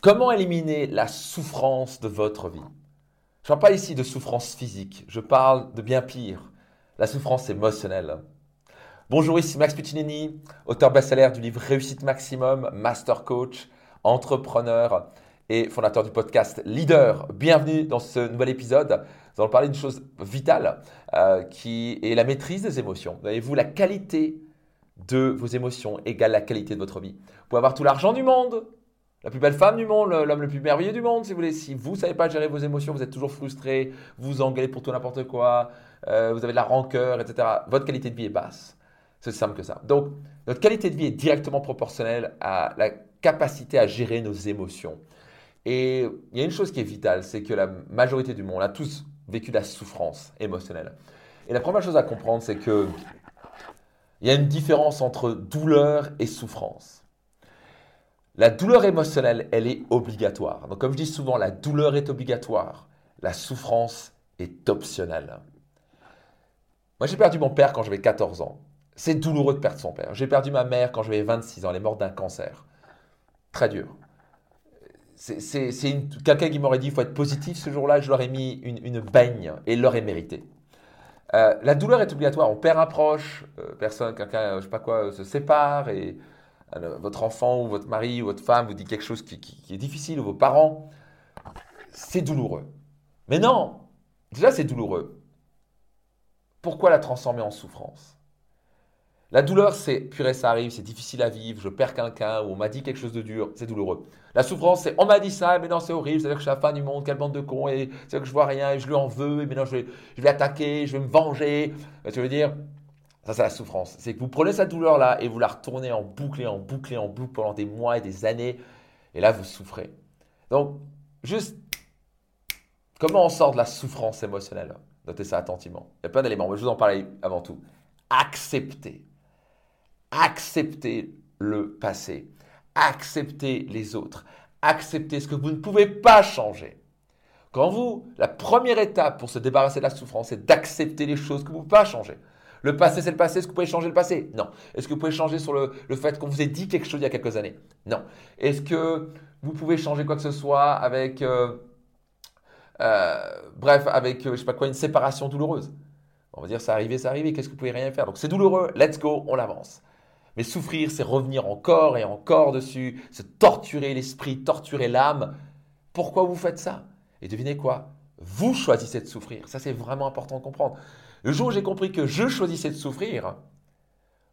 Comment éliminer la souffrance de votre vie? Je ne parle pas ici de souffrance physique, je parle de bien pire, la souffrance émotionnelle. Bonjour, ici Max Puccinini, auteur best-seller du livre Réussite Maximum, master coach, entrepreneur et fondateur du podcast Leader. Bienvenue dans ce nouvel épisode. Nous allons parler d'une chose vitale euh, qui est la maîtrise des émotions. Voyez-vous, la qualité de vos émotions égale la qualité de votre vie? Vous pouvez avoir tout l'argent du monde, la plus belle femme du monde, l'homme le plus merveilleux du monde, si vous voulez. Si vous savez pas gérer vos émotions, vous êtes toujours frustré, vous vous engueulez pour tout n'importe quoi, euh, vous avez de la rancœur, etc. Votre qualité de vie est basse. C'est simple que ça. Donc, notre qualité de vie est directement proportionnelle à la capacité à gérer nos émotions. Et il y a une chose qui est vitale, c'est que la majorité du monde a tous vécu de la souffrance émotionnelle. Et la première chose à comprendre, c'est que il y a une différence entre douleur et souffrance. La douleur émotionnelle, elle est obligatoire. Donc comme je dis souvent, la douleur est obligatoire. La souffrance est optionnelle. Moi, j'ai perdu mon père quand j'avais 14 ans. C'est douloureux de perdre son père. J'ai perdu ma mère quand j'avais 26 ans. Elle est morte d'un cancer. Très dur. C'est quelqu'un qui m'aurait dit il faut être positif ce jour-là. Je leur ai mis une, baigne et leur ai mérité. Euh, la douleur est obligatoire. On perd un proche, euh, personne, quelqu'un, je sais pas quoi, se sépare et euh, votre enfant ou votre mari ou votre femme vous dit quelque chose qui, est difficile, ou vos parents, c'est douloureux. Mais non, déjà c'est douloureux. Pourquoi la transformer en souffrance? La douleur, c'est purée, ça arrive, c'est difficile à vivre, je perds quelqu'un, ou on m'a dit quelque chose de dur, c'est douloureux. La souffrance, c'est on m'a dit ça, mais non, c'est horrible, c'est-à-dire que je suis la fin du monde, quelle bande de cons, et c'est que je vois rien, et je lui en veux, et maintenant je vais, je vais attaquer, je vais me venger. Tu veux dire, ça, c'est la souffrance. C'est que vous prenez cette douleur-là et vous la retournez en boucle et en boucle et en boucle pendant des mois et des années. Et là, vous souffrez. Donc, juste, comment on sort de la souffrance émotionnelle? Notez ça attentivement. Il y a plein d'éléments, mais je vous en parlais avant tout. Accepter. Accepter le passé. Accepter les autres. Accepter ce que vous ne pouvez pas changer. Quand vous, la première étape pour se débarrasser de la souffrance, c'est d'accepter les choses que vous ne pouvez pas changer. Le passé, c'est le passé. Est-ce que vous pouvez changer le passé? Non. Est-ce que vous pouvez changer sur le, fait qu'on vous ait dit quelque chose il y a quelques années? Non. Est-ce que vous pouvez changer quoi que ce soit avec, euh, euh, bref, avec, euh, je sais pas quoi, une séparation douloureuse? On va dire, ça arrivé, ça arrivé. Qu'est-ce que vous pouvez rien faire? Donc c'est douloureux. Let's go, on avance. Mais souffrir, c'est revenir encore et encore dessus, se torturer l'esprit, torturer l'âme. Pourquoi vous faites ça? Et devinez quoi? Vous choisissez de souffrir. Ça, c'est vraiment important de comprendre. Le jour où j'ai compris que je choisissais de souffrir,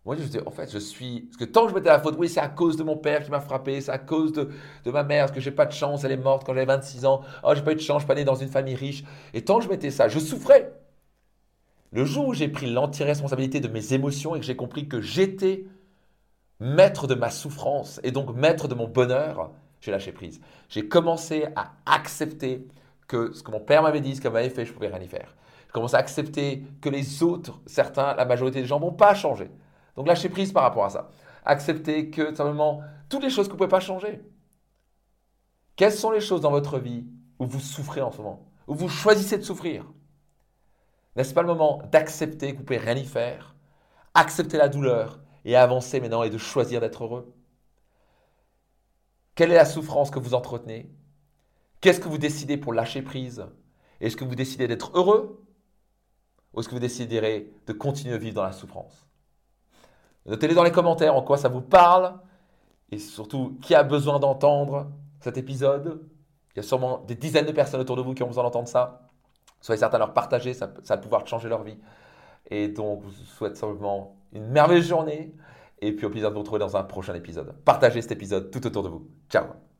moi, je disais, en fait, je suis. Parce que tant que je mettais la faute, oui, c'est à cause de mon père qui m'a frappé, c'est à cause de, ma mère, parce que j'ai pas de chance, elle est morte quand j'avais 26 ans. Oh, j'ai pas eu de chance, je suis pas né dans une famille riche. Et tant que je mettais ça, je souffrais. Le jour où j'ai pris l'anti-responsabilité de mes émotions et que j'ai compris que j'étais maître de ma souffrance et donc maître de mon bonheur, j'ai lâché prise. J'ai commencé à accepter que ce que mon père m'avait dit, ce qu'il m'avait fait, je pouvais rien y faire commence à accepter que les autres, certains, la majorité des gens, vont pas changer. Donc lâcher prise par rapport à ça. Accepter que simplement toutes les choses que vous ne pouvez pas changer. Quelles sont les choses dans votre vie où vous souffrez en ce moment, où vous choisissez de souffrir? N'est-ce pas le moment d'accepter que vous ne pouvez rien y faire, accepter la douleur et avancer maintenant et de choisir d'être heureux? Quelle est la souffrance que vous entretenez? Qu'est-ce que vous décidez pour lâcher prise? Est-ce que vous décidez d'être heureux? Ou est-ce que vous déciderez de continuer à vivre dans la souffrance? Notez-les dans les commentaires en quoi ça vous parle et surtout qui a besoin d'entendre cet épisode? Il y a sûrement des dizaines de personnes autour de vous qui ont besoin d'entendre ça. Soyez certains de leur partager, ça, ça a le pouvoir de changer leur vie. Et donc, je vous souhaite simplement une merveilleuse journée et puis au plaisir de vous retrouver dans un prochain épisode. Partagez cet épisode tout autour de vous. Ciao